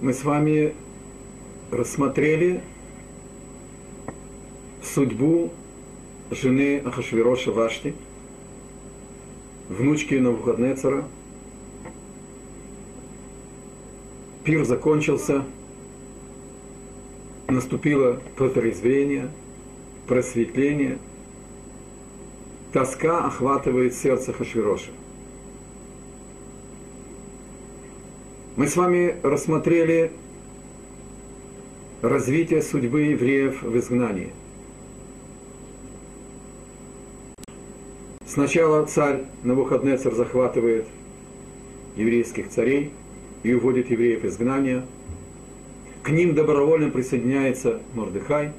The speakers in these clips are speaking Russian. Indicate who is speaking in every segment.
Speaker 1: мы с вами рассмотрели судьбу жены Ахашвироша Вашти, внучки Навуходнецера. Пир закончился, наступило протрезвение, просветление, тоска охватывает сердце Хашвироша. Мы с вами рассмотрели развитие судьбы евреев в изгнании. Сначала царь Навуходнецер захватывает еврейских царей и уводит евреев в изгнание. К ним добровольно присоединяется Мордыхай.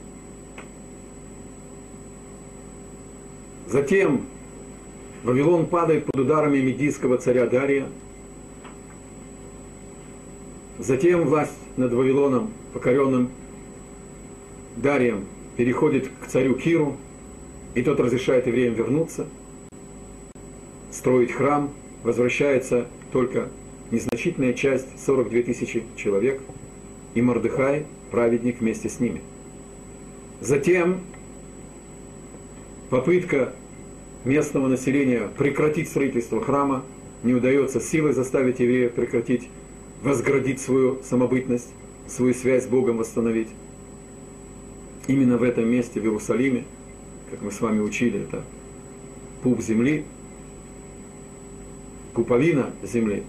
Speaker 1: Затем Вавилон падает под ударами медийского царя Дария. Затем власть над Вавилоном, покоренным Дарием, переходит к царю Киру, и тот разрешает евреям вернуться – строить храм, возвращается только незначительная часть, 42 тысячи человек, и Мордыхай, праведник вместе с ними. Затем попытка местного населения прекратить строительство храма, не удается силой заставить евреев прекратить, возградить свою самобытность, свою связь с Богом восстановить. Именно в этом месте, в Иерусалиме, как мы с вами учили, это пуп земли, пуповина земли,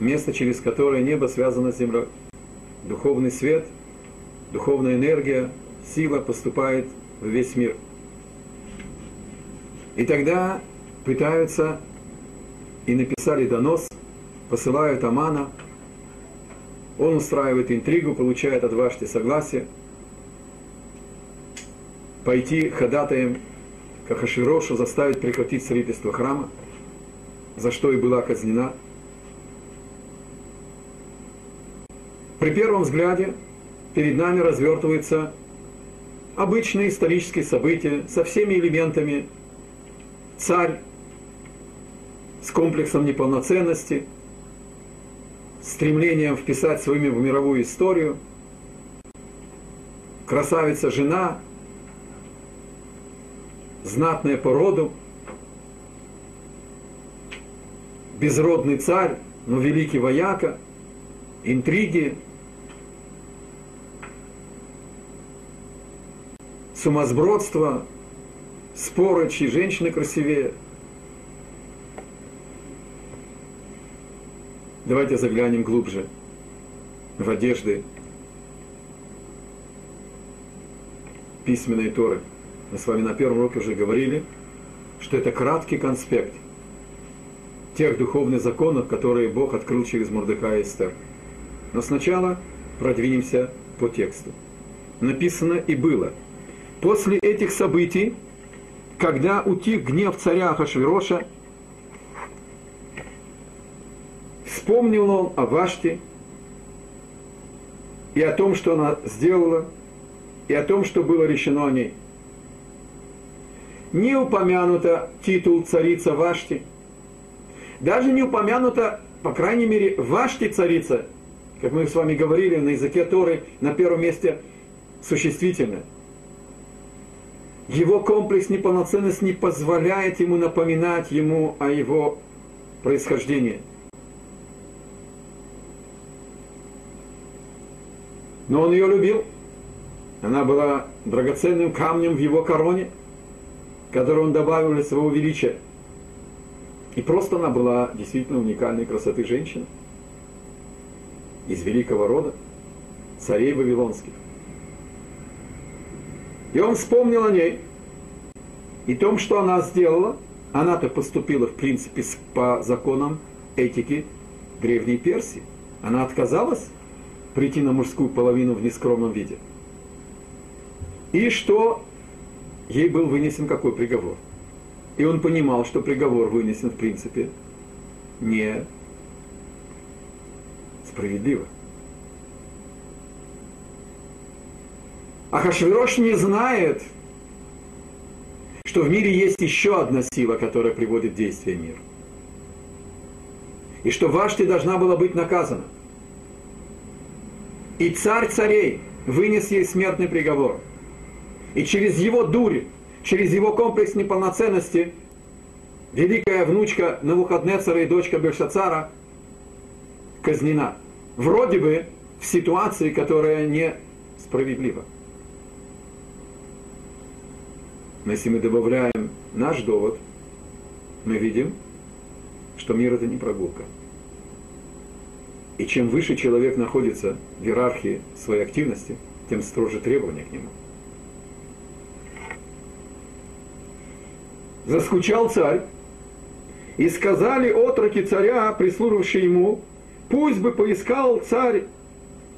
Speaker 1: место, через которое небо связано с землей. Духовный свет, духовная энергия, сила поступает в весь мир. И тогда пытаются и написали донос, посылают Амана, он устраивает интригу, получает от Вашти согласие, пойти ходатаем к Ахаширошу, заставить прекратить строительство храма – за что и была казнена. При первом взгляде перед нами развертывается обычные исторические события со всеми элементами. Царь с комплексом неполноценности, стремлением вписать свое имя в мировую историю, красавица жена, знатная по роду – безродный царь, но великий вояка, интриги, сумасбродство, споры, чьи женщины красивее. Давайте заглянем глубже в одежды письменной Торы. Мы с вами на первом уроке уже говорили, что это краткий конспект тех духовных законов, которые Бог открыл через Мордыха и Эстер. Но сначала продвинемся по тексту. Написано и было. После этих событий, когда утих гнев царя Ахашвироша, вспомнил он о Ваште и о том, что она сделала, и о том, что было решено о ней. Не упомянуто титул царица Вашти – даже не упомянуто, по крайней мере, Вашти царица, как мы с вами говорили на языке Торы, на первом месте существительное. Его комплекс неполноценности не позволяет ему напоминать ему о его происхождении. Но он ее любил. Она была драгоценным камнем в его короне, который он добавил для своего величия. И просто она была действительно уникальной красоты женщина из великого рода, царей Вавилонских. И он вспомнил о ней и том, что она сделала. Она-то поступила, в принципе, по законам этики Древней Персии. Она отказалась прийти на мужскую половину в нескромном виде. И что ей был вынесен какой приговор – и он понимал, что приговор вынесен в принципе не справедливо. А Хашвирош не знает, что в мире есть еще одна сила, которая приводит в действие мир. И что Вашти должна была быть наказана. И царь царей вынес ей смертный приговор. И через его дурь, через его комплекс неполноценности, великая внучка Навуходнецера и дочка Бельшацара казнена. Вроде бы в ситуации, которая несправедлива. Но если мы добавляем наш довод, мы видим, что мир это не прогулка. И чем выше человек находится в иерархии своей активности, тем строже требования к нему. Заскучал царь, и сказали отроки царя, прислужившие ему, пусть бы поискал царь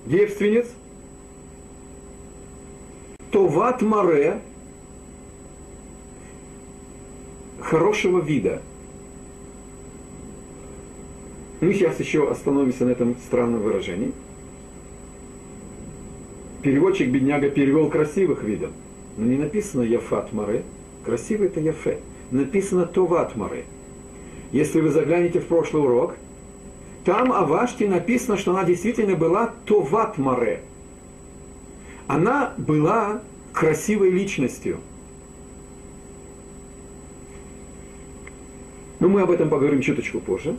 Speaker 1: девственниц, то ват море хорошего вида. Мы сейчас еще остановимся на этом странном выражении. Переводчик бедняга перевел красивых видов. Но не написано Яфат Маре. Красивый это Яфе. Написано Товат Маре. Если вы заглянете в прошлый урок, там о Ваште написано, что она действительно была Товат Маре. Она была красивой личностью. Но мы об этом поговорим чуточку позже.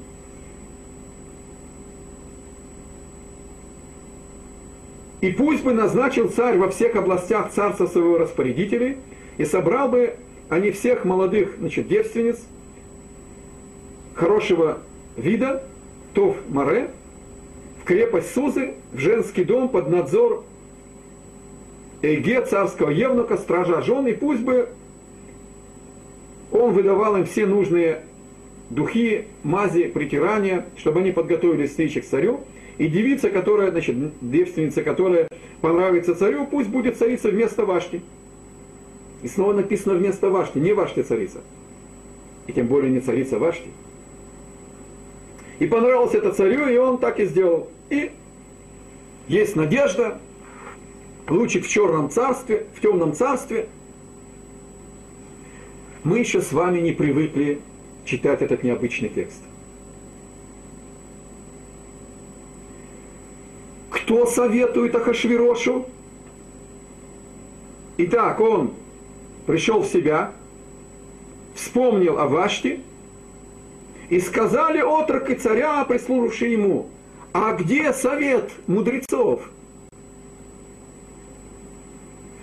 Speaker 1: И пусть бы назначил царь во всех областях царства своего распорядителей, и собрал бы они всех молодых значит, девственниц, хорошего вида, Тов Маре, в крепость Сузы, в женский дом под надзор Эйге, царского евнука, стража жен, и пусть бы он выдавал им все нужные духи, мази, притирания, чтобы они подготовились встречи к царю, и девица, которая, значит, девственница, которая понравится царю, пусть будет царица вместо Вашти. И снова написано вместо Вашти, не Вашти царица. И тем более не царица Вашти. И понравилось это царю, и он так и сделал. И есть надежда, лучик в черном царстве, в темном царстве. Мы еще с вами не привыкли читать этот необычный текст. Кто советует Ахашвирошу? Итак, он пришел в себя, вспомнил о Ваште, и сказали отрок и царя, прислужившие ему, а где совет мудрецов,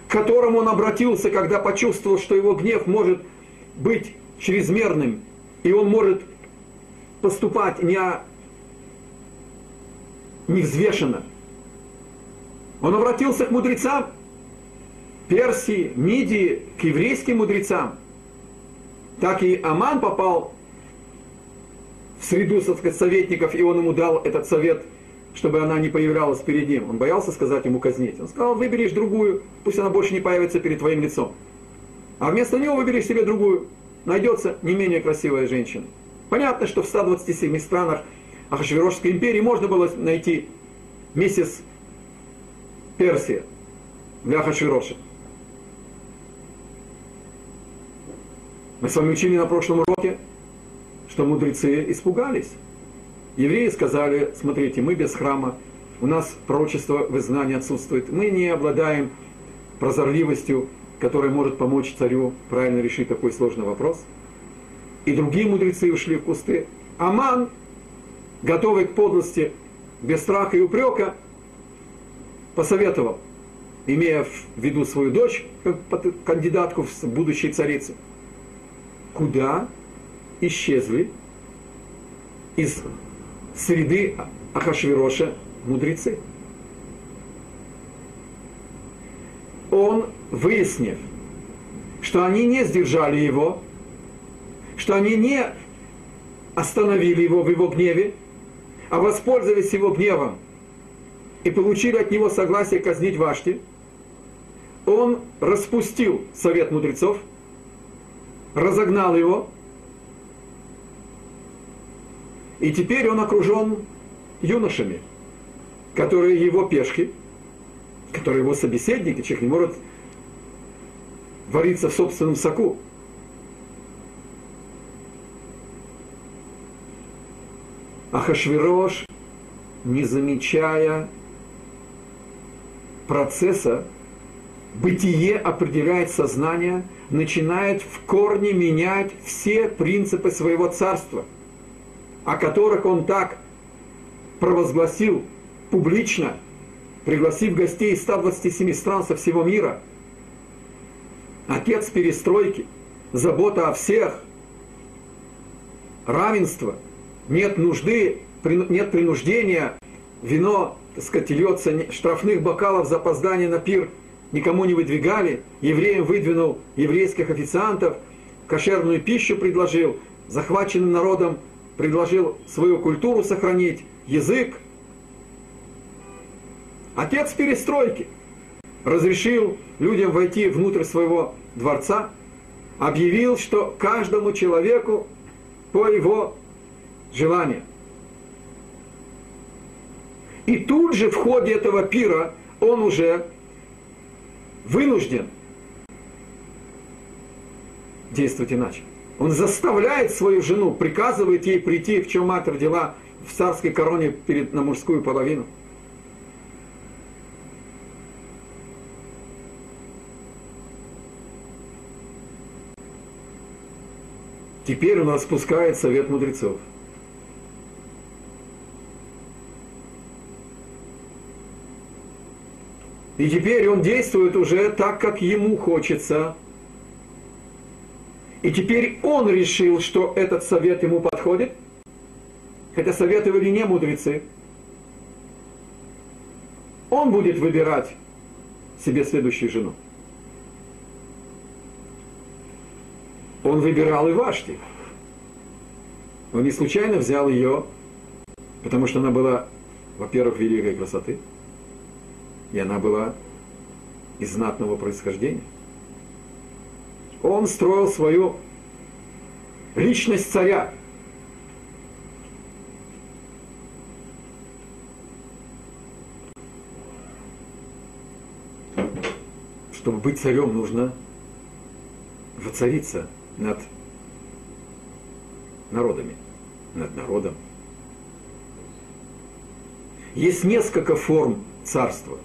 Speaker 1: к которому он обратился, когда почувствовал, что его гнев может быть чрезмерным, и он может поступать не, невзвешенно. Он обратился к мудрецам Персии, Мидии, к еврейским мудрецам. Так и Аман попал в среду советников, и он ему дал этот совет, чтобы она не появлялась перед ним. Он боялся сказать ему казнить. Он сказал, выберешь другую, пусть она больше не появится перед твоим лицом. А вместо него выберешь себе другую. Найдется не менее красивая женщина. Понятно, что в 127 странах Ахашвирошской империи можно было найти миссис Персия для Ахашвироша. Мы с вами учили на прошлом уроке, что мудрецы испугались. Евреи сказали, смотрите, мы без храма, у нас пророчество в изгнании отсутствует, мы не обладаем прозорливостью, которая может помочь царю правильно решить такой сложный вопрос. И другие мудрецы ушли в кусты. Аман, готовый к подлости, без страха и упрека, посоветовал, имея в виду свою дочь, кандидатку в будущей царицы, куда исчезли из среды Ахашвироша мудрецы. Он, выяснив, что они не сдержали его, что они не остановили его в его гневе, а воспользовались его гневом и получили от него согласие казнить Вашти, он распустил совет мудрецов, разогнал его, и теперь он окружен юношами, которые его пешки, которые его собеседники, человек не может вариться в собственном соку. Ахашвирош, не замечая процесса бытие определяет сознание, начинает в корне менять все принципы своего царства, о которых он так провозгласил публично, пригласив гостей из 127 стран со всего мира. Отец перестройки, забота о всех, равенство, нет нужды, нет принуждения, вино, так сказать, льется, штрафных бокалов за опоздание на пир никому не выдвигали, евреям выдвинул еврейских официантов, кошерную пищу предложил, захваченным народом предложил свою культуру сохранить, язык. Отец перестройки разрешил людям войти внутрь своего дворца, объявил, что каждому человеку по его желанию. И тут же в ходе этого пира он уже вынужден действовать иначе. Он заставляет свою жену, приказывает ей прийти, в чем мать родила в царской короне перед, на мужскую половину. Теперь у нас спускает совет мудрецов. И теперь он действует уже так, как ему хочется. И теперь он решил, что этот совет ему подходит, хотя советовали не мудрецы. Он будет выбирать себе следующую жену. Он выбирал и Вашти. Он не случайно взял ее, потому что она была, во-первых, великой красоты, и она была из знатного происхождения он строил свою личность царя. Чтобы быть царем, нужно воцариться над народами, над народом. Есть несколько форм царства.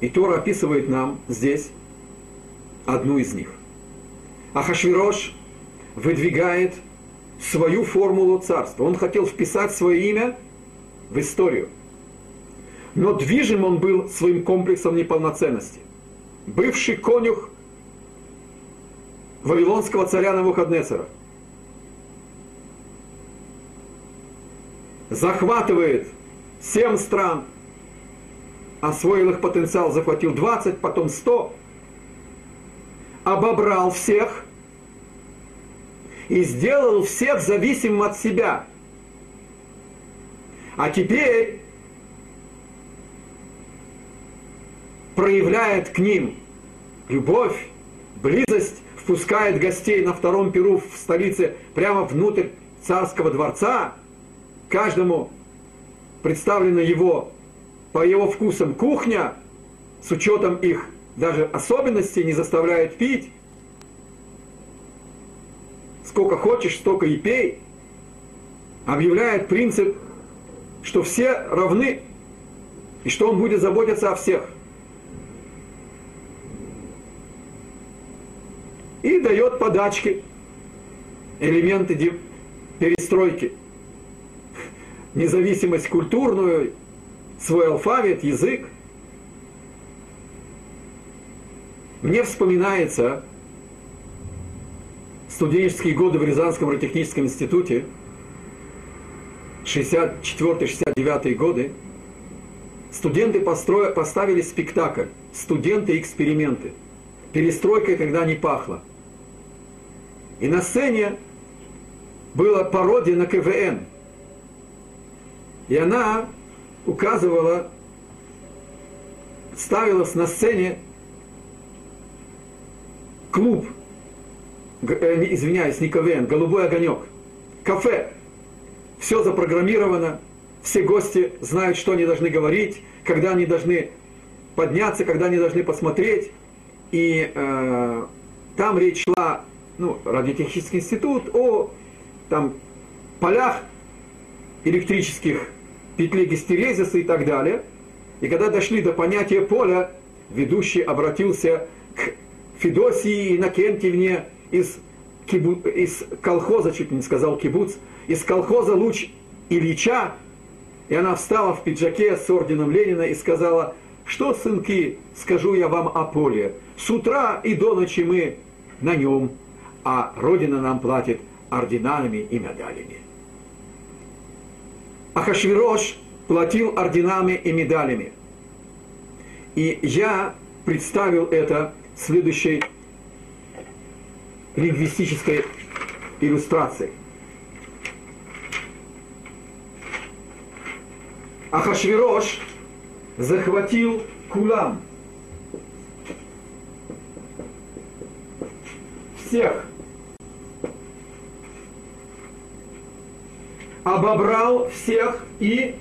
Speaker 1: И Тора описывает нам здесь одну из них. Ахашвирош выдвигает свою формулу царства. Он хотел вписать свое имя в историю. Но движим он был своим комплексом неполноценности. Бывший конюх вавилонского царя Навуходнецера захватывает семь стран, освоил их потенциал, захватил 20, потом 100, обобрал всех и сделал всех зависимым от себя. А теперь проявляет к ним любовь, близость, впускает гостей на втором перу в столице прямо внутрь царского дворца. Каждому представлена его по его вкусам кухня с учетом их даже особенности не заставляет пить. Сколько хочешь, столько и пей. Объявляет принцип, что все равны, и что он будет заботиться о всех. И дает подачки, элементы перестройки. Независимость культурную, свой алфавит, язык. Мне вспоминается студенческие годы в Рязанском радиотехническом институте, 64-69 годы, студенты построя, поставили спектакль «Студенты-эксперименты». Перестройкой когда не пахло. И на сцене была пародия на КВН. И она указывала, ставилась на сцене клуб, э, извиняюсь, не КВН, голубой огонек, кафе. Все запрограммировано, все гости знают, что они должны говорить, когда они должны подняться, когда они должны посмотреть. И э, там речь шла, ну, радиотехнический институт, о там, полях электрических, петли гистерезиса и так далее. И когда дошли до понятия поля, ведущий обратился к Федосии Иннокентьевне из, кибу, из колхоза, чуть не сказал кибуц, из колхоза Луч Ильича, и она встала в пиджаке с орденом Ленина и сказала, что, сынки, скажу я вам о поле. С утра и до ночи мы на нем, а Родина нам платит орденами и медалями. Ахашвирош платил орденами и медалями. И я представил это следующей лингвистической иллюстрацией. Ахашвирош захватил Кулам. Всех. Обобрал всех и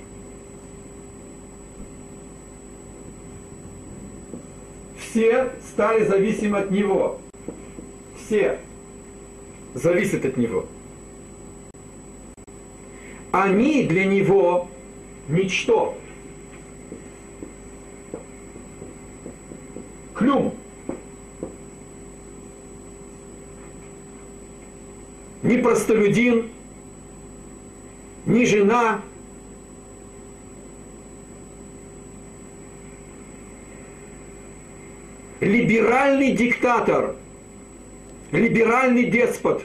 Speaker 1: все стали зависимы от него. Все зависят от него. Они для него ничто. Клюм. Ни простолюдин, ни жена, либеральный диктатор, либеральный деспот,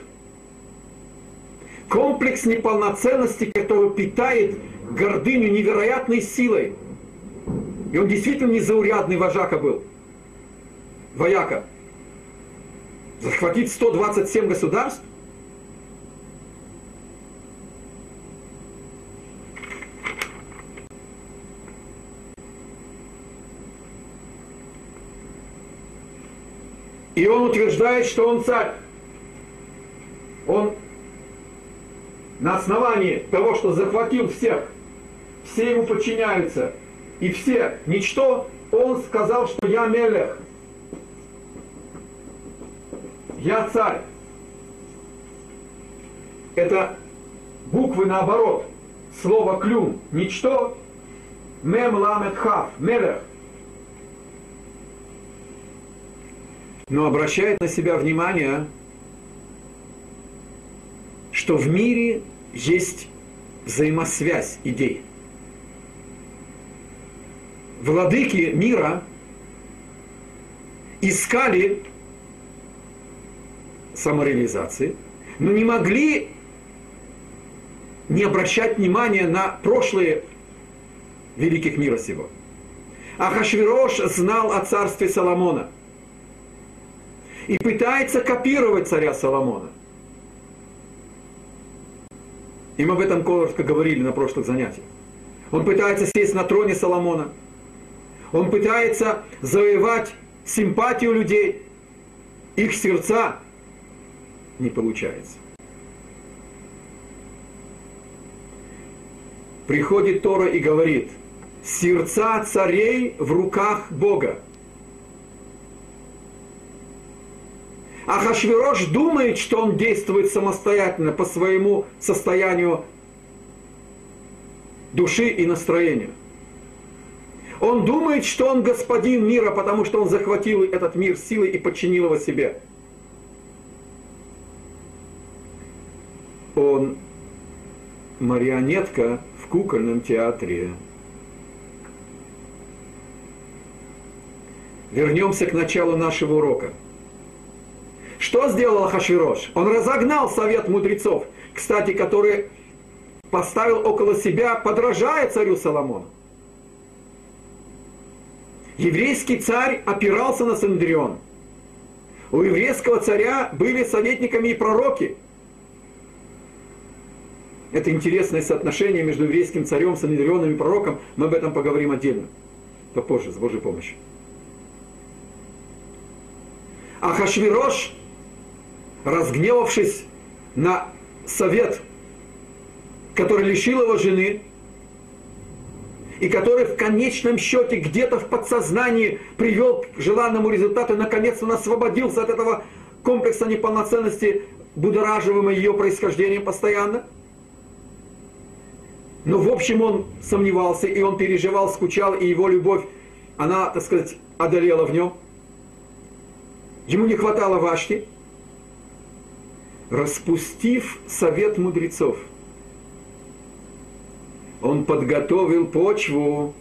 Speaker 1: комплекс неполноценности, который питает гордыню невероятной силой. И он действительно незаурядный вожака был. Вояка. Захватить 127 государств? И он утверждает, что он царь. Он на основании того, что захватил всех, все ему подчиняются, и все ничто, он сказал, что я Мелех, я царь. Это буквы наоборот. Слово клюм, ничто, мем ламет хав, мелех. Но обращает на себя внимание что в мире есть взаимосвязь идей. Владыки мира искали самореализации, но не могли не обращать внимания на прошлые великих мира сего. Ахашвирош знал о царстве Соломона и пытается копировать царя Соломона. И мы об этом коротко говорили на прошлых занятиях. Он пытается сесть на троне Соломона. Он пытается завоевать симпатию людей. Их сердца не получается. Приходит Тора и говорит, сердца царей в руках Бога. А Хашвирош думает, что он действует самостоятельно по своему состоянию души и настроения. Он думает, что он господин мира, потому что он захватил этот мир силой и подчинил его себе. Он марионетка в кукольном театре. Вернемся к началу нашего урока. Что сделал Ахашвирош? Он разогнал совет мудрецов, кстати, который поставил около себя, подражая царю Соломону. Еврейский царь опирался на Сандрион. У еврейского царя были советниками и пророки. Это интересное соотношение между еврейским царем, Санедрионом и пророком. Мы об этом поговорим отдельно, попозже, с Божьей помощью. Ахашвирош разгневавшись на совет, который лишил его жены, и который в конечном счете где-то в подсознании привел к желанному результату, наконец он освободился от этого комплекса неполноценности, будораживаемого ее происхождением постоянно. Но в общем он сомневался, и он переживал, скучал, и его любовь, она, так сказать, одолела в нем. Ему не хватало Вашти. Распустив совет мудрецов, он подготовил почву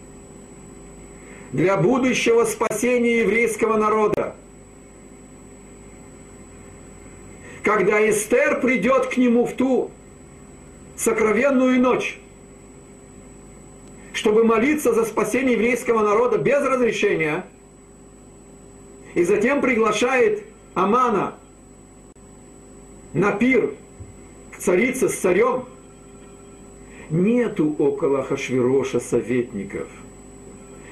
Speaker 1: для будущего спасения еврейского народа. Когда Эстер придет к нему в ту сокровенную ночь, чтобы молиться за спасение еврейского народа без разрешения, и затем приглашает Амана на пир к царице с царем, нету около Хашвироша советников.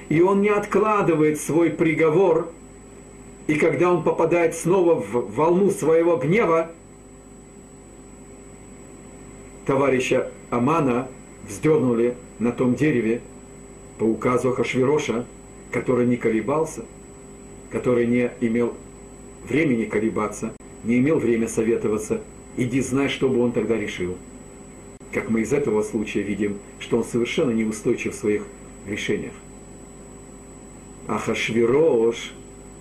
Speaker 1: И он не откладывает свой приговор, и когда он попадает снова в волну своего гнева, товарища Амана вздернули на том дереве по указу Хашвироша, который не колебался, который не имел времени колебаться, не имел время советоваться, иди знай, что бы он тогда решил. Как мы из этого случая видим, что он совершенно неустойчив в своих решениях. А Хашвирош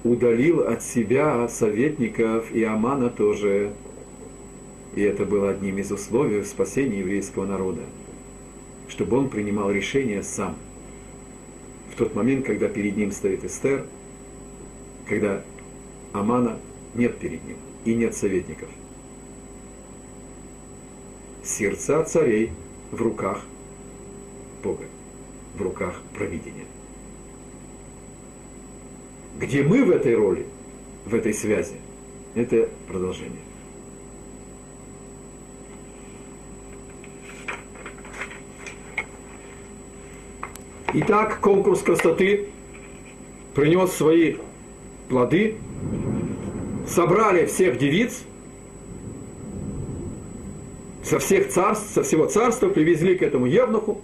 Speaker 1: удалил от себя советников и Амана тоже. И это было одним из условий спасения еврейского народа чтобы он принимал решение сам. В тот момент, когда перед ним стоит Эстер, когда Амана нет перед ним и нет советников. Сердца царей в руках Бога, в руках провидения. Где мы в этой роли, в этой связи, это продолжение. Итак, конкурс красоты принес свои плоды, собрали всех девиц, со всех царств, со всего царства привезли к этому Евнуху,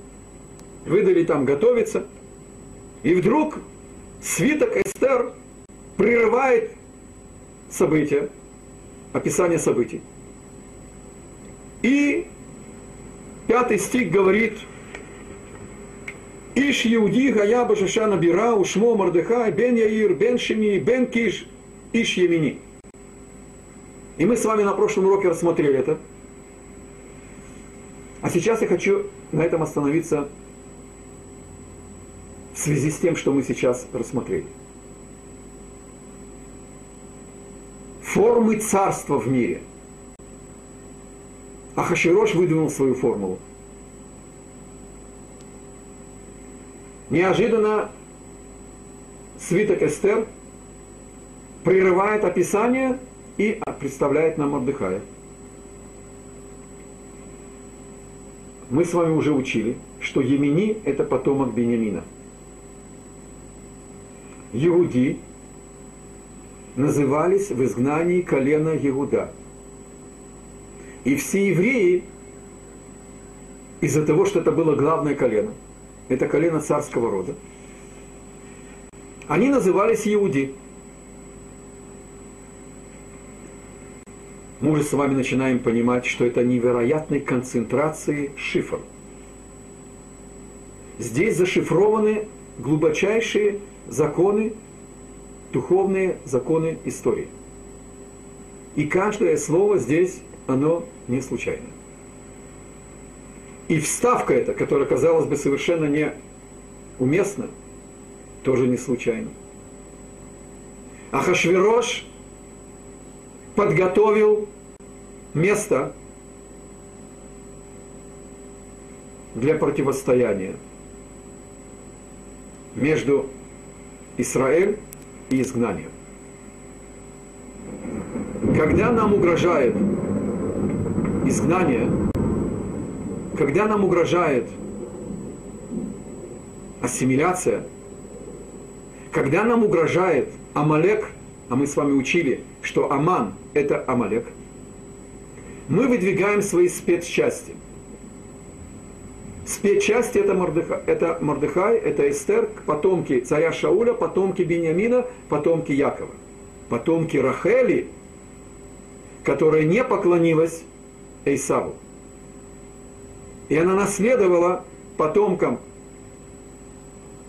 Speaker 1: выдали там готовиться, и вдруг свиток Эстер прерывает события, описание событий. И пятый стих говорит – Иш Иуди Гая Башашана Бира, Ушмо Мардыхай, Бен Яир, Бен Шими, Бен Киш, Иш Емини. И мы с вами на прошлом уроке рассмотрели это. А сейчас я хочу на этом остановиться в связи с тем, что мы сейчас рассмотрели. Формы царства в мире. Ахаширош выдвинул свою формулу – неожиданно свиток Эстер прерывает описание и представляет нам Мордыхая. Мы с вами уже учили, что Емени – это потомок Бениамина. Иуди назывались в изгнании колена Иуда. И все евреи, из-за того, что это было главное колено – это колено царского рода, они назывались Иуди. Мы уже с вами начинаем понимать, что это невероятной концентрации шифр. Здесь зашифрованы глубочайшие законы, духовные законы истории. И каждое слово здесь, оно не случайно. И вставка эта, которая, казалось бы, совершенно не уместна, тоже не случайно. Ахашвирош подготовил место для противостояния между Израиль и изгнанием. Когда нам угрожает изгнание, когда нам угрожает ассимиляция, когда нам угрожает Амалек, а мы с вами учили, что Аман – это Амалек, мы выдвигаем свои спецчасти. Спецчасти это Мордыхай, это Мордыхай, это Эстер, потомки царя Шауля, потомки Бениамина, потомки Якова, потомки Рахели, которая не поклонилась Эйсаву. И она наследовала потомком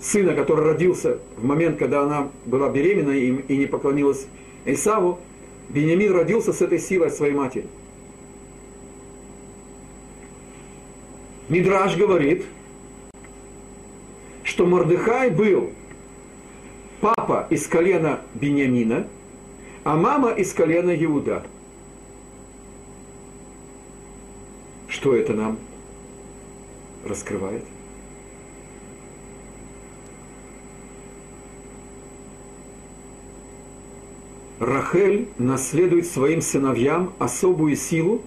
Speaker 1: сына, который родился в момент, когда она была беременна и, не поклонилась Исаву, Бениамин родился с этой силой своей матери. Мидраж говорит, что Мордыхай был папа из колена Бениамина, а мама из колена Иуда. Что это нам раскрывает? Рахель наследует своим сыновьям особую силу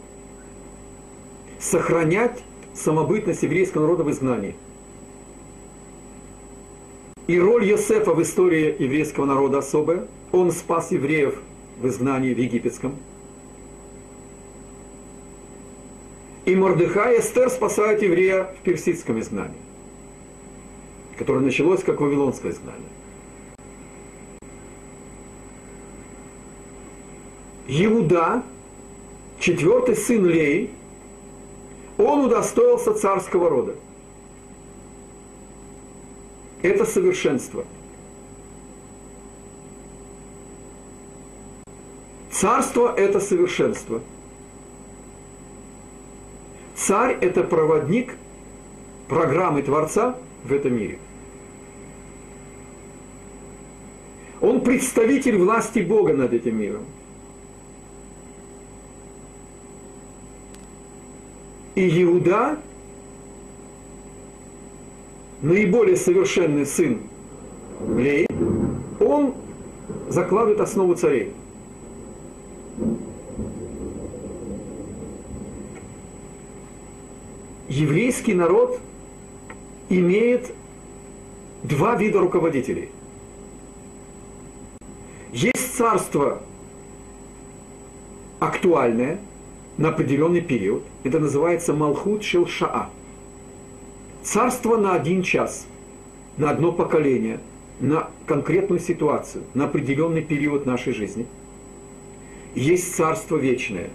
Speaker 1: сохранять самобытность еврейского народа в изгнании. И роль Йосефа в истории еврейского народа особая. Он спас евреев в изгнании в египетском. И Мордыхай Эстер спасает еврея в персидском изгнании, которое началось как вавилонское изгнание. Иуда, четвертый сын Леи, он удостоился царского рода. Это совершенство. Царство – это совершенство. Царь – это проводник программы Творца в этом мире. Он представитель власти Бога над этим миром. И Иуда, наиболее совершенный сын Лей, он закладывает основу царей. Еврейский народ имеет два вида руководителей. Есть царство актуальное – на определенный период. Это называется Малхут Шелшаа. Царство на один час, на одно поколение, на конкретную ситуацию, на определенный период нашей жизни. Есть царство вечное.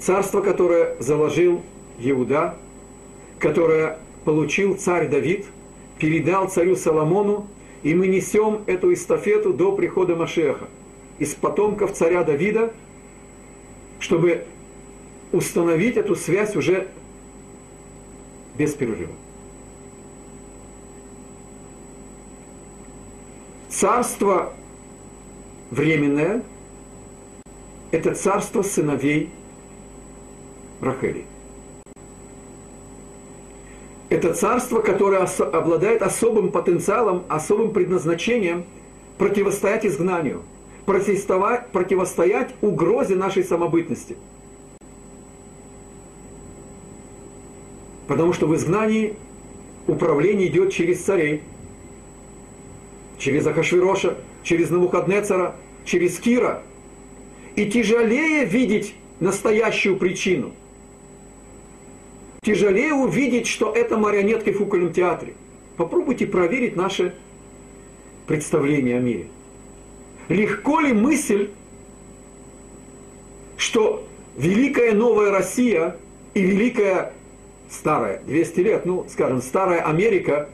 Speaker 1: Царство, которое заложил Иуда, которое получил царь Давид, передал царю Соломону, и мы несем эту эстафету до прихода Машеха. Из потомков царя Давида – чтобы установить эту связь уже без перерыва. Царство временное – это царство сыновей Рахели. Это царство, которое обладает особым потенциалом, особым предназначением противостоять изгнанию – противостоять, противостоять угрозе нашей самобытности. Потому что в изгнании управление идет через царей, через Ахашвироша, через Навуходнецара, через Кира. И тяжелее видеть настоящую причину. Тяжелее увидеть, что это марионетки в кукольном театре. Попробуйте проверить наше представление о мире легко ли мысль, что великая новая Россия и великая старая, 200 лет, ну, скажем, старая Америка,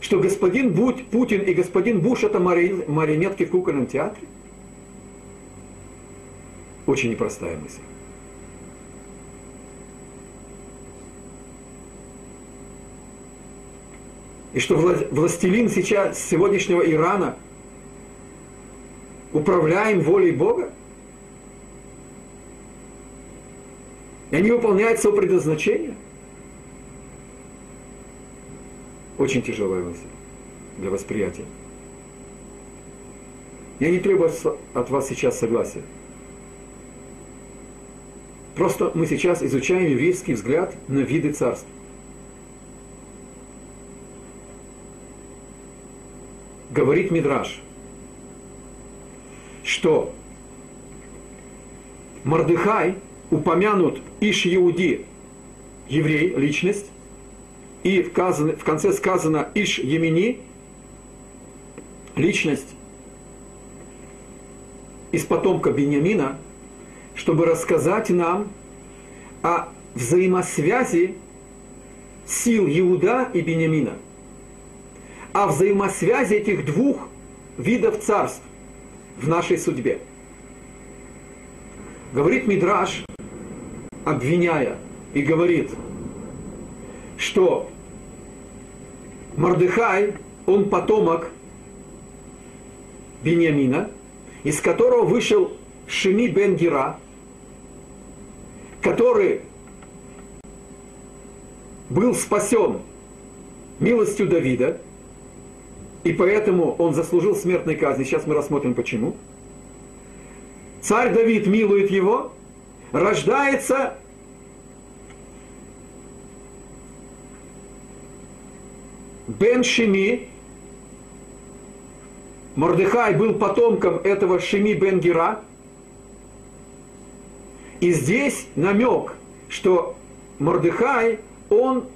Speaker 1: что господин Будь, Путин и господин Буш это марионетки в кукольном театре? Очень непростая мысль. И что властелин сейчас сегодняшнего Ирана – управляем волей Бога? И они выполняют свое предназначение? Очень тяжелая мысль для восприятия. Я не требую от вас сейчас согласия. Просто мы сейчас изучаем еврейский взгляд на виды царств. Говорит Мидраш – что Мордыхай упомянут Иш Иуди, еврей, личность, и в, конце сказано Иш Емини, личность из потомка Бениамина, чтобы рассказать нам о взаимосвязи сил Иуда и Бениамина, а взаимосвязи этих двух видов царств в нашей судьбе. Говорит Мидраш, обвиняя, и говорит, что Мордыхай, он потомок Бениамина, из которого вышел Шими бен Гера, который был спасен милостью Давида, и поэтому он заслужил смертной казни. Сейчас мы рассмотрим почему. Царь Давид милует его, рождается Бен Шими, Мордыхай был потомком этого Шими бен Гера. И здесь намек, что Мордыхай, он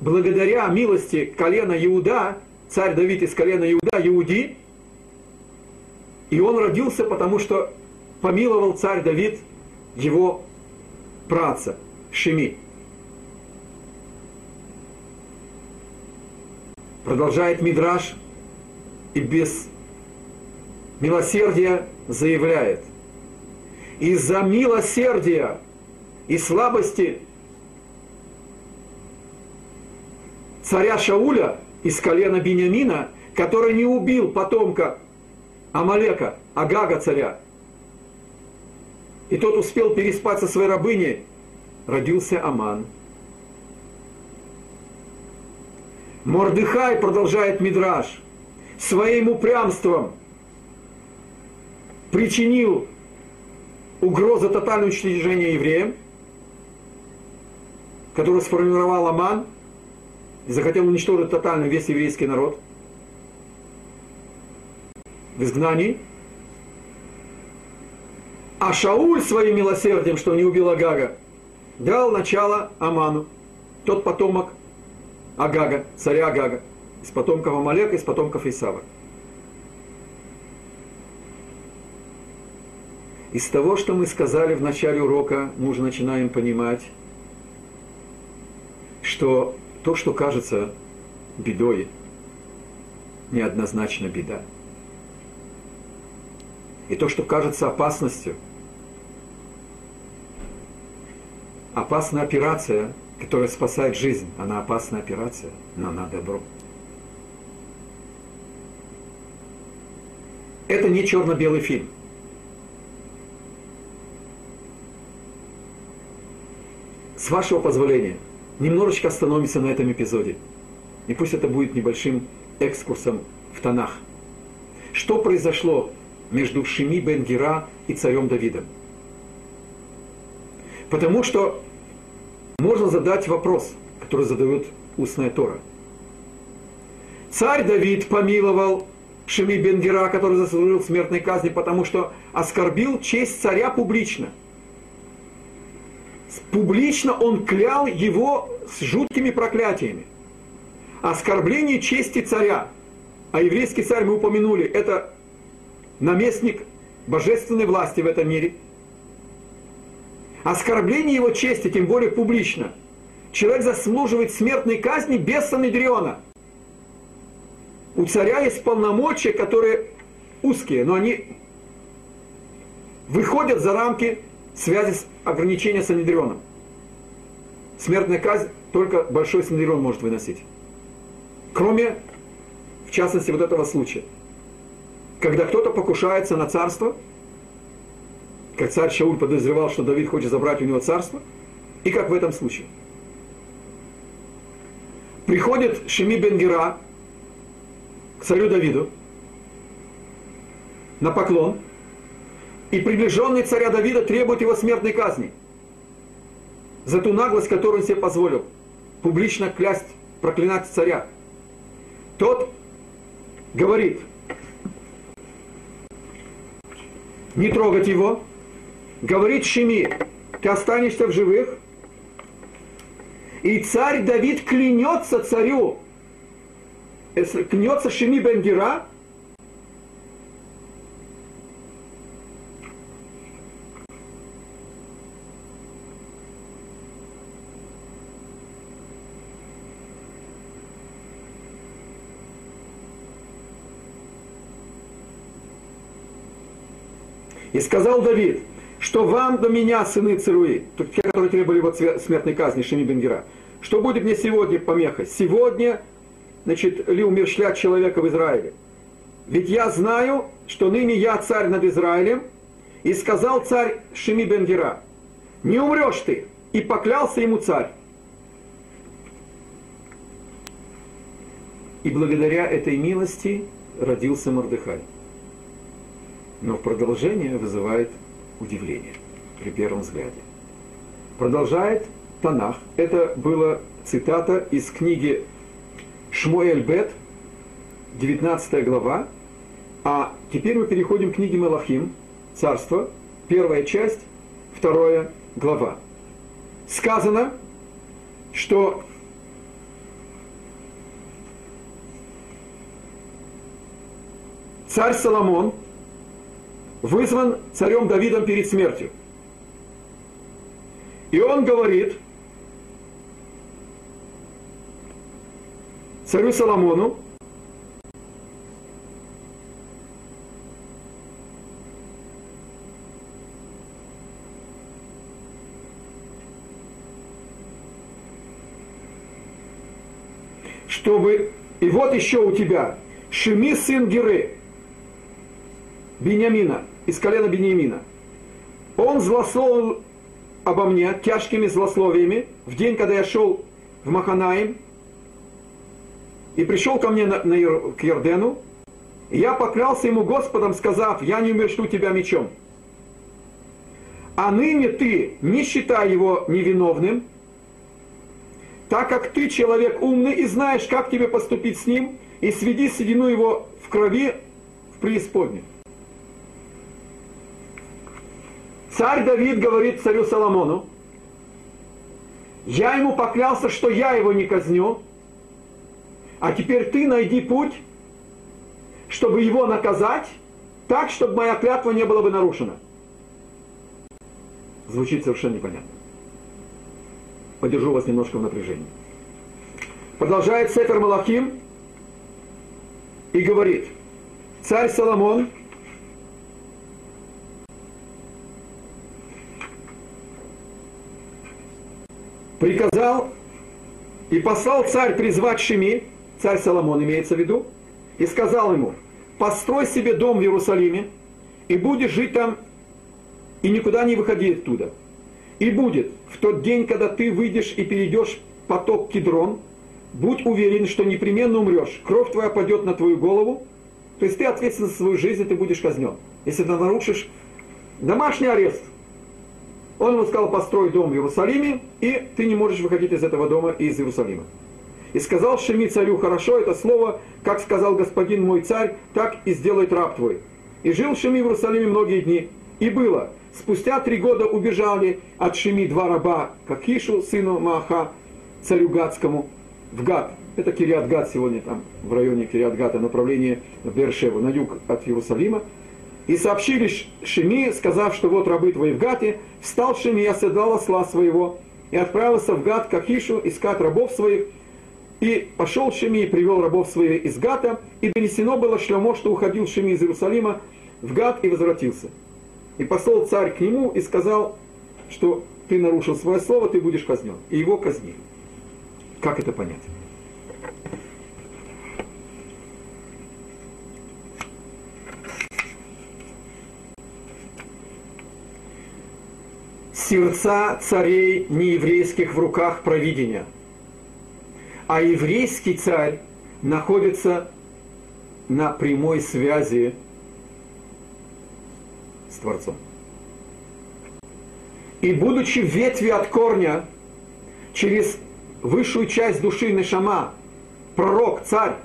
Speaker 1: благодаря милости колена Иуда, царь Давид из колена Иуда, Иуди, и он родился, потому что помиловал царь Давид его праца Шими. Продолжает Мидраш и без милосердия заявляет. Из-за милосердия и слабости царя Шауля из колена Бениамина, который не убил потомка Амалека, Агага царя, и тот успел переспать со своей рабыней, родился Аман – Мордыхай, продолжает Мидраш, своим упрямством причинил угрозу тотального уничтожения евреям, который сформировал Аман и захотел уничтожить тотально весь еврейский народ в изгнании. А Шауль своим милосердием, что не убил Агага, дал начало Аману, тот потомок Агага, царя Агага, из потомков Амалека, из потомков Исава. Из того, что мы сказали в начале урока, мы уже начинаем понимать, что то, что кажется бедой, неоднозначно беда. И то, что кажется опасностью, опасная операция – которая спасает жизнь. Она опасная операция, но она добро. Это не черно-белый фильм. С вашего позволения, немножечко остановимся на этом эпизоде. И пусть это будет небольшим экскурсом в тонах. Что произошло между Шими бен Гера и царем Давидом? Потому что можно задать вопрос, который задает устная Тора. Царь Давид помиловал Шеми Бенгера, который заслужил смертной казни, потому что оскорбил честь царя публично. Публично он клял его с жуткими проклятиями. Оскорбление чести царя. А еврейский царь, мы упомянули, это наместник божественной власти в этом мире – Оскорбление его чести, тем более публично. Человек заслуживает смертной казни без Санедриона. У царя есть полномочия, которые узкие, но они выходят за рамки связи с ограничения Санедрионом. Смертная казнь только большой Санедрион может выносить. Кроме, в частности, вот этого случая. Когда кто-то покушается на царство – как царь Шауль подозревал, что Давид хочет забрать у него царство, и как в этом случае. Приходит Шеми Бенгера к царю Давиду на поклон, и приближенный царя Давида требует его смертной казни за ту наглость, которую он себе позволил публично клясть, проклинать царя. Тот говорит, не трогать его, говорит Шими, ты останешься в живых? И царь Давид клянется царю, клянется Шими Бенгера, И сказал Давид, что вам до меня, сыны Церуи, те, которые требовали вот смертной казни Шеми Бенгера, что будет мне сегодня помеха? Сегодня, значит, ли умершлять человека в Израиле? Ведь я знаю, что ныне я царь над Израилем, и сказал царь Шеми Бенгера, не умрешь ты, и поклялся ему царь. И благодаря этой милости родился Мордыхай. Но продолжение вызывает удивление при первом взгляде. Продолжает Танах. Это была цитата из книги Шмуэль Бет, 19 глава. А теперь мы переходим к книге Малахим, Царство, первая часть, вторая глава. Сказано, что царь Соломон вызван царем Давидом перед смертью. И он говорит царю Соломону, чтобы... И вот еще у тебя Шеми сын Геры, Бениамина, из колена Бениамина. Он злословил обо мне тяжкими злословиями в день, когда я шел в Маханаим и пришел ко мне на, на, к Ердену, я поклялся ему Господом, сказав, я не умершлю тебя мечом. А ныне ты не считай его невиновным, так как ты человек умный и знаешь, как тебе поступить с ним, и сведи седину его в крови в преисподней. Царь Давид говорит царю Соломону, я ему поклялся, что я его не казню, а теперь ты найди путь, чтобы его наказать, так, чтобы моя клятва не была бы нарушена. Звучит совершенно непонятно. Подержу вас немножко в напряжении. Продолжает Сефер Малахим и говорит, царь Соломон приказал и послал царь призвать Шими, царь Соломон имеется в виду, и сказал ему, построй себе дом в Иерусалиме, и будешь жить там, и никуда не выходи оттуда. И будет в тот день, когда ты выйдешь и перейдешь поток Кедрон, будь уверен, что непременно умрешь. Кровь твоя падет на твою голову, то есть ты ответственен за свою жизнь, и ты будешь казнен. Если ты нарушишь домашний арест – он ему сказал, построй дом в Иерусалиме, и ты не можешь выходить из этого дома и из Иерусалима. И сказал Шеми царю, хорошо, это слово, как сказал господин мой царь, так и сделает раб твой. И жил Шеми в Иерусалиме многие дни. И было, спустя три года убежали от Шеми два раба, Какишу, сыну Мааха, царю Гадскому, в Гад. Это Кириат Гад сегодня там, в районе Кириат Гада, направление в Бершеву, на юг от Иерусалима. И сообщили Шеми, сказав, что вот рабы твои в Гате, встал Шеми и оседлал осла своего, и отправился в Гат к Ахишу искать рабов своих, и пошел Шеми и привел рабов своих из Гата, и донесено было Шлемо, что уходил Шеми из Иерусалима в Гат и возвратился. И послал царь к нему и сказал, что ты нарушил свое слово, ты будешь казнен. И его казнили. Как это понять? Сердца царей нееврейских в руках провидения. А еврейский царь находится на прямой связи с Творцом. И будучи ветви от корня, через высшую часть души Нешама, пророк, царь,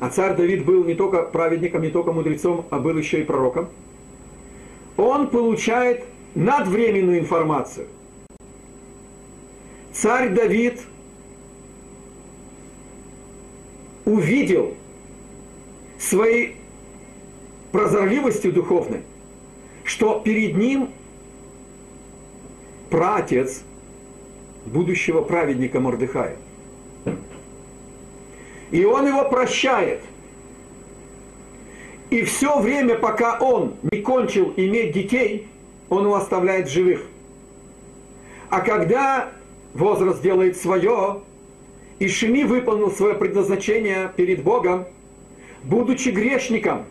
Speaker 1: а царь Давид был не только праведником, не только мудрецом, а был еще и пророком, он получает надвременную информацию. Царь Давид увидел своей прозорливостью духовной, что перед ним праотец будущего праведника Мордыхая. И он его прощает. И все время, пока он не кончил иметь детей, он его оставляет живых. А когда возраст делает свое, и Шими выполнил свое предназначение перед Богом, будучи грешником,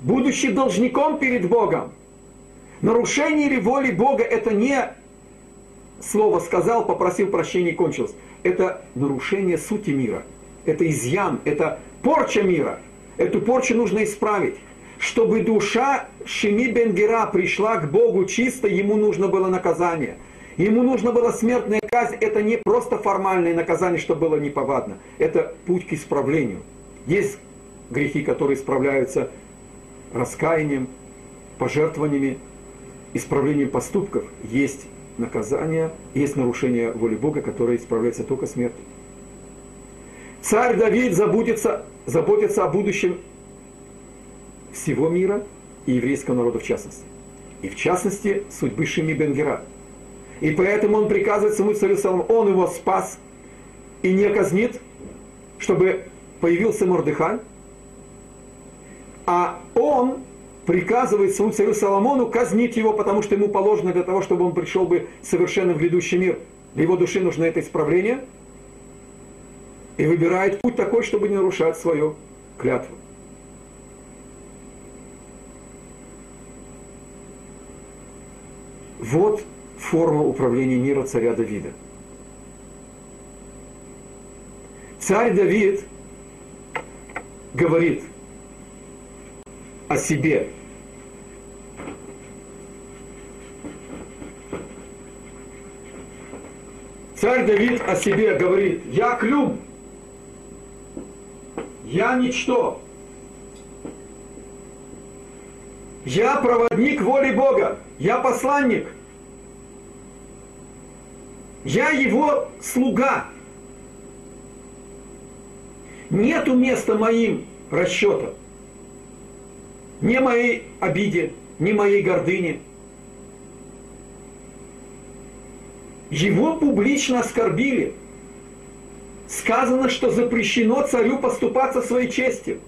Speaker 1: будучи должником перед Богом, нарушение ли воли Бога это не слово сказал, попросил прощения и кончилось. Это нарушение сути мира. Это изъян, это порча мира. Эту порчу нужно исправить. Чтобы душа Шими Бенгера пришла к Богу чисто, ему нужно было наказание. Ему нужно было смертная казнь. Это не просто формальное наказание, что было неповадно. Это путь к исправлению. Есть грехи, которые исправляются раскаянием, пожертвованиями, исправлением поступков. Есть наказание, есть нарушение воли Бога, которое исправляется только смертью. Царь Давид заботится, заботится о будущем всего мира и еврейского народа в частности. И в частности судьбы Шими Бенгера. И поэтому он приказывает своему царю Соломону, он его спас и не казнит, чтобы появился Мордыхай, а он приказывает своему царю Соломону казнить его, потому что ему положено для того, чтобы он пришел бы совершенно в грядущий мир. Для его души нужно это исправление. И выбирает путь такой, чтобы не нарушать свою клятву. Вот форма управления мира царя Давида. Царь Давид говорит о себе, Царь Давид о себе говорит, я клюм, я ничто, я проводник воли Бога, я посланник, я его слуга. Нету места моим расчетам, не моей обиде, не моей гордыне – Его публично оскорбили. Сказано, что запрещено царю поступаться своей честью.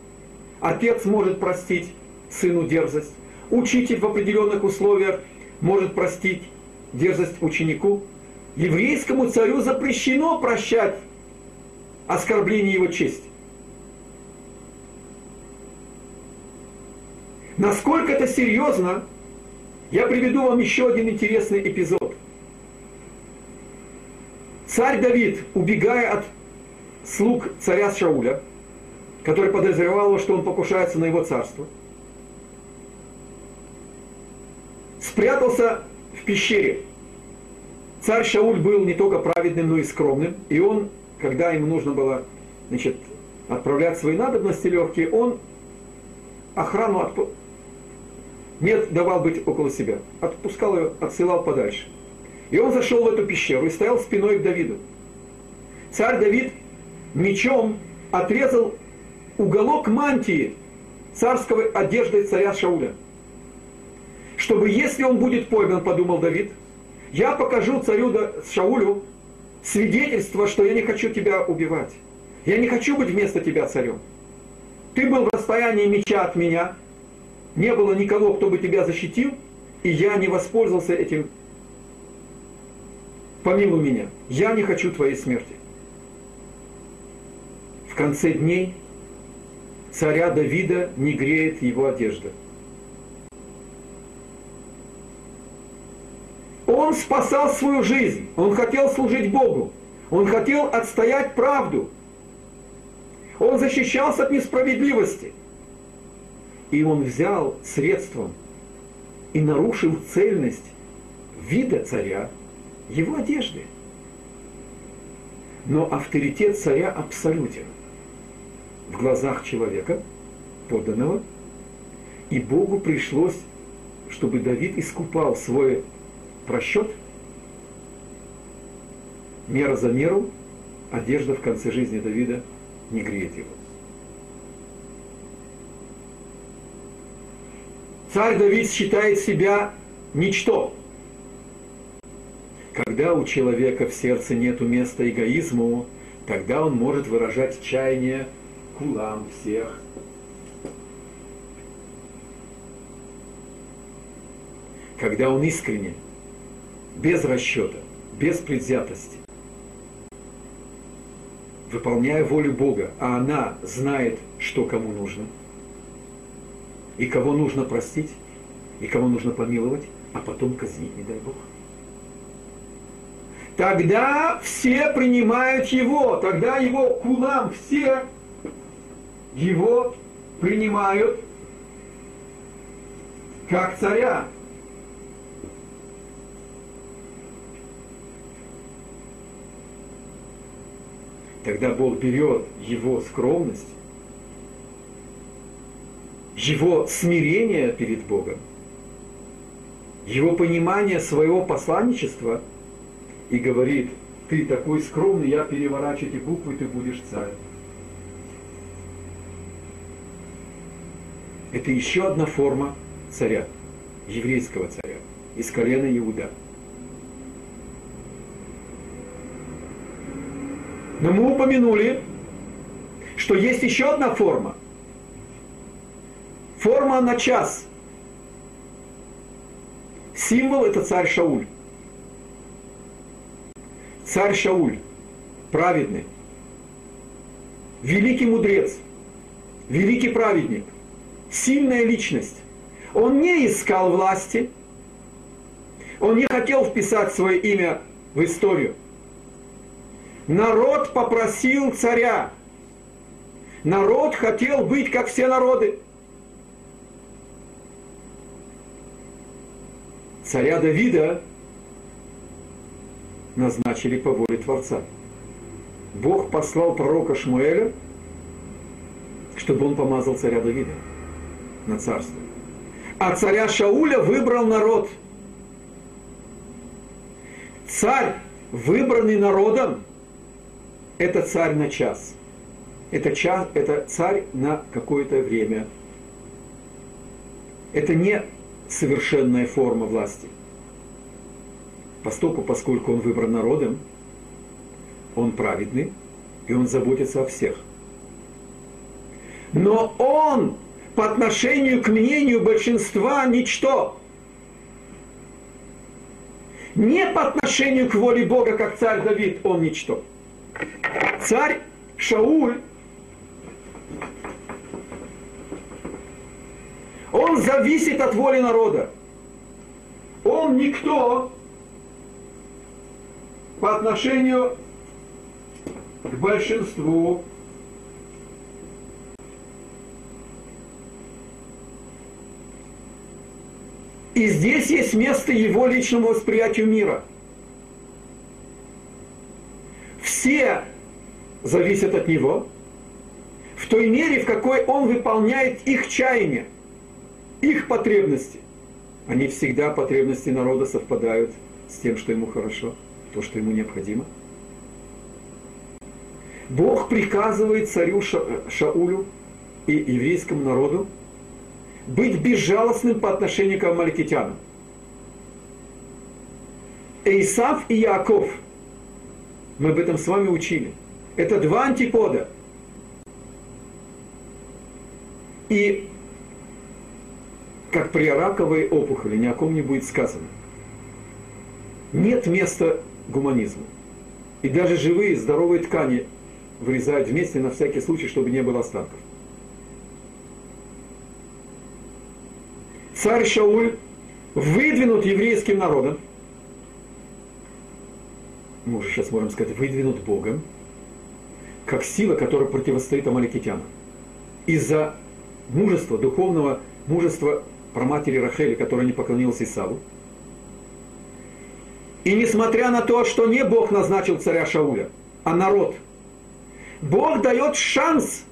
Speaker 1: Отец может простить сыну дерзость. Учитель в определенных условиях может простить дерзость ученику. Еврейскому царю запрещено прощать оскорбление его чести. Насколько это серьезно, я приведу вам еще один интересный эпизод. Царь Давид, убегая от слуг царя Шауля, который подозревал, что он покушается на его царство, спрятался в пещере. Царь Шауль был не только праведным, но и скромным, и он, когда ему нужно было значит, отправлять свои надобности легкие, он охрану отп... нет давал быть около себя, отпускал ее, отсылал подальше – и он зашел в эту пещеру и стоял спиной к Давиду. Царь Давид мечом отрезал уголок мантии царской одежды царя Шауля. Чтобы, если он будет пойман, подумал Давид, я покажу царю Шаулю свидетельство, что я не хочу тебя убивать. Я не хочу быть вместо тебя царем. Ты был в расстоянии меча от меня, не было никого, кто бы тебя защитил, и я не воспользовался этим помилуй меня, я не хочу твоей смерти. В конце дней царя Давида не греет его одежда. Он спасал свою жизнь, он хотел служить Богу, он хотел отстоять правду, он защищался от несправедливости. И он взял средством и нарушил цельность вида царя его одежды. Но авторитет царя абсолютен в глазах человека, подданного, и Богу пришлось, чтобы Давид искупал свой расчет, мера за меру, одежда в конце жизни Давида не греет его. Царь Давид считает себя ничто. Когда у человека в сердце нет места эгоизму, тогда он может выражать чаяние кулам всех. Когда он искренне без расчета, без предвзятости, выполняя волю Бога, а она знает, что кому нужно, и кого нужно простить, и кого нужно помиловать, а потом казнить, не дай Бог. Тогда все принимают его, тогда его кулам все его принимают как царя. Тогда Бог берет его скромность, его смирение перед Богом, его понимание своего посланничества и говорит, ты такой скромный, я переворачиваю эти буквы, ты будешь царь. Это еще одна форма царя, еврейского царя, из колена Иуда. Но мы упомянули, что есть еще одна форма. Форма на час. Символ это царь Шауль. Царь Шауль, праведный, великий мудрец, великий праведник, сильная личность. Он не искал власти, он не хотел вписать свое имя в историю. Народ попросил царя. Народ хотел быть, как все народы. Царя Давида назначили по воле Творца. Бог послал пророка Шмуэля, чтобы он помазал царя Давида на царство. А царя Шауля выбрал народ. Царь, выбранный народом, это царь на час. Это, час, это царь на какое-то время. Это не совершенная форма власти. Постоку, поскольку он выбран народом, он праведный, и он заботится о всех. Но он по отношению к мнению большинства ничто. Не по отношению к воле Бога, как царь Давид, он ничто. Царь Шауль, он зависит от воли народа. Он никто по отношению к большинству И здесь есть место его личному восприятию мира. Все зависят от него в той мере, в какой он выполняет их чаяния, их потребности. Они всегда, потребности народа, совпадают с тем, что ему хорошо, то, что ему необходимо. Бог приказывает царю Шаулю и еврейскому народу быть безжалостным по отношению к амаликитянам. Эйсав и Яков, мы об этом с вами учили, это два антипода. И как при раковой опухоли ни о ком не будет сказано. Нет места гуманизму. И даже живые, здоровые ткани вырезают вместе на всякий случай, чтобы не было останков. царь Шауль выдвинут еврейским народом, мы уже сейчас можем сказать, выдвинут Богом, как сила, которая противостоит амаликитянам. Из-за мужества, духовного мужества праматери Рахели, которая не поклонилась Исаву. И несмотря на то, что не Бог назначил царя Шауля, а народ, Бог дает шанс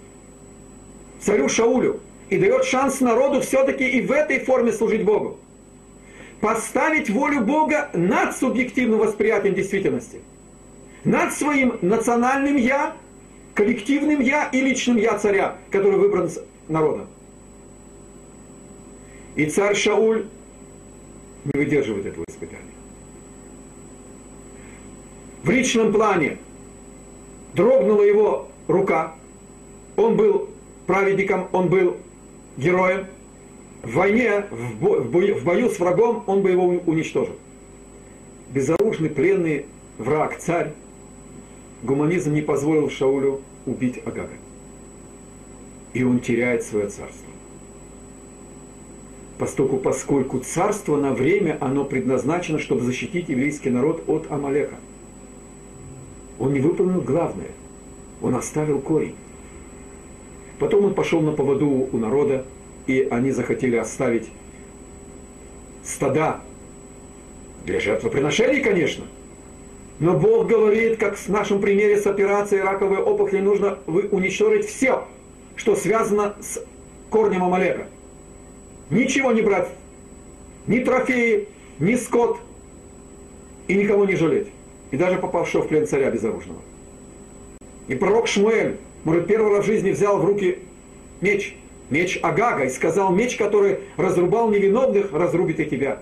Speaker 1: царю Шаулю и дает шанс народу все-таки и в этой форме служить Богу. Поставить волю Бога над субъективным восприятием действительности. Над своим национальным «я», коллективным «я» и личным «я» царя, который выбран народом. И царь Шауль не выдерживает этого испытания. В личном плане дрогнула его рука. Он был праведником, он был героем. В войне, в, бо, в, бою, в бою с врагом, он бы его уничтожил. Безоружный, пленный враг, царь, гуманизм не позволил Шаулю убить Агага. И он теряет свое царство. Поскольку, поскольку царство на время, оно предназначено, чтобы защитить еврейский народ от Амалека. Он не выполнил главное. Он оставил корень. Потом он пошел на поводу у народа, и они захотели оставить стада для жертвоприношений, конечно. Но Бог говорит, как в нашем примере с операцией раковой опухоли, нужно уничтожить все, что связано с корнем Амалека. Ничего не брать, ни трофеи, ни скот, и никого не жалеть. И даже попавшего в плен царя безоружного. И пророк Шмуэль, может, первый раз в жизни взял в руки меч – меч Агага, и сказал, меч, который разрубал невиновных, разрубит и тебя.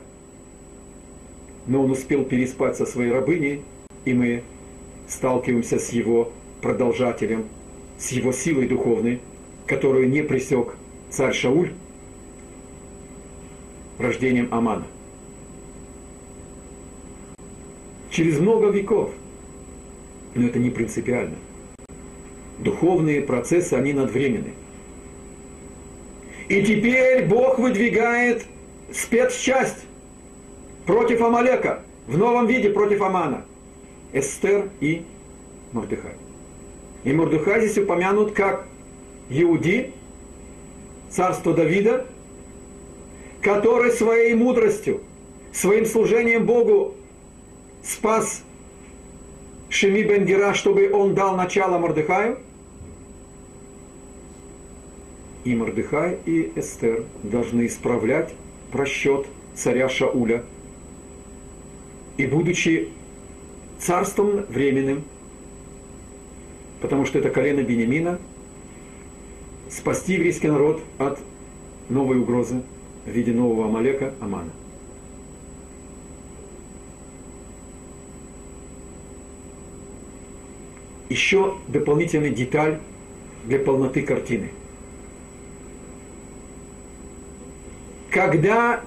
Speaker 1: Но он успел переспать со своей рабыней, и мы сталкиваемся с его продолжателем, с его силой духовной, которую не пресек царь Шауль рождением Амана. Через много веков, но это не принципиально. Духовные процессы, они надвременные. И теперь Бог выдвигает спецчасть против Амалека, в новом виде против Амана. Эстер и Мордыхай. И Мордыхай здесь упомянут как Иуди, царство Давида, который своей мудростью, своим служением Богу спас Шеми Бенгера, чтобы он дал начало Мордыхаю, и Мордыхай, и Эстер должны исправлять просчет царя Шауля. И будучи царством временным, потому что это колено Бенемина, спасти еврейский народ от новой угрозы в виде нового Амалека Амана. Еще дополнительная деталь для полноты картины – когда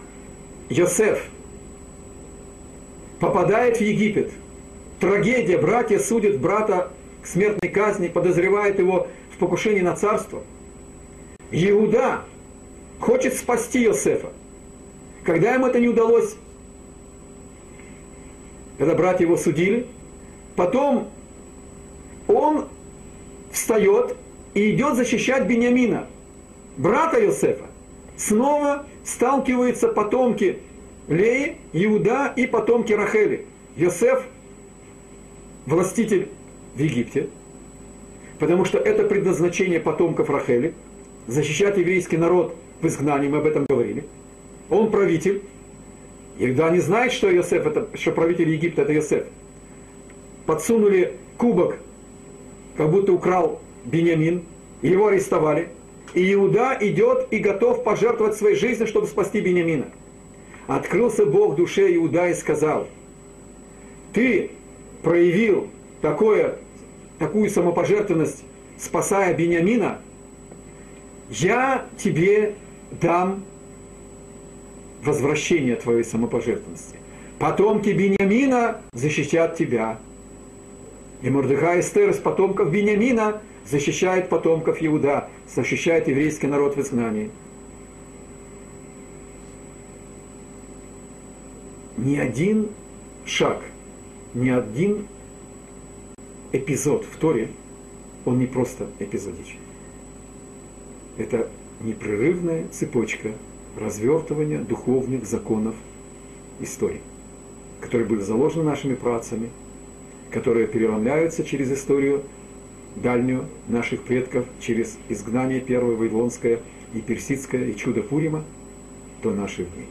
Speaker 1: Йосеф попадает в Египет, трагедия, братья судят брата к смертной казни, подозревает его в покушении на царство. Иуда хочет спасти Йосефа. Когда ему это не удалось, когда братья его судили, потом он встает и идет защищать Бениамина, брата Йосефа. Снова сталкиваются потомки Леи, Иуда и потомки Рахели. Йосеф – властитель в Египте, потому что это предназначение потомков Рахели – защищать еврейский народ в изгнании, мы об этом говорили. Он правитель. Иуда не знает, что Йосеф, это, что правитель Египта – это Йосеф. Подсунули кубок, как будто украл Бениамин, его арестовали – и Иуда идет и готов пожертвовать своей жизнью, чтобы спасти Бениамина. Открылся Бог душе Иуда и сказал, ты проявил такое, такую самопожертвованность, спасая Бениамина, я тебе дам возвращение твоей самопожертвованности. Потомки Бениамина защитят тебя. И Мордыхай Эстер из потомков Бениамина защищает потомков Иуда, защищает еврейский народ в изгнании. Ни один шаг, ни один эпизод в Торе, он не просто эпизодичный. Это непрерывная цепочка развертывания духовных законов истории, которые были заложены нашими працами, которые переломляются через историю дальнюю наших предков через изгнание первое Вавилонское и Персидское и чудо Пурима до наших дней.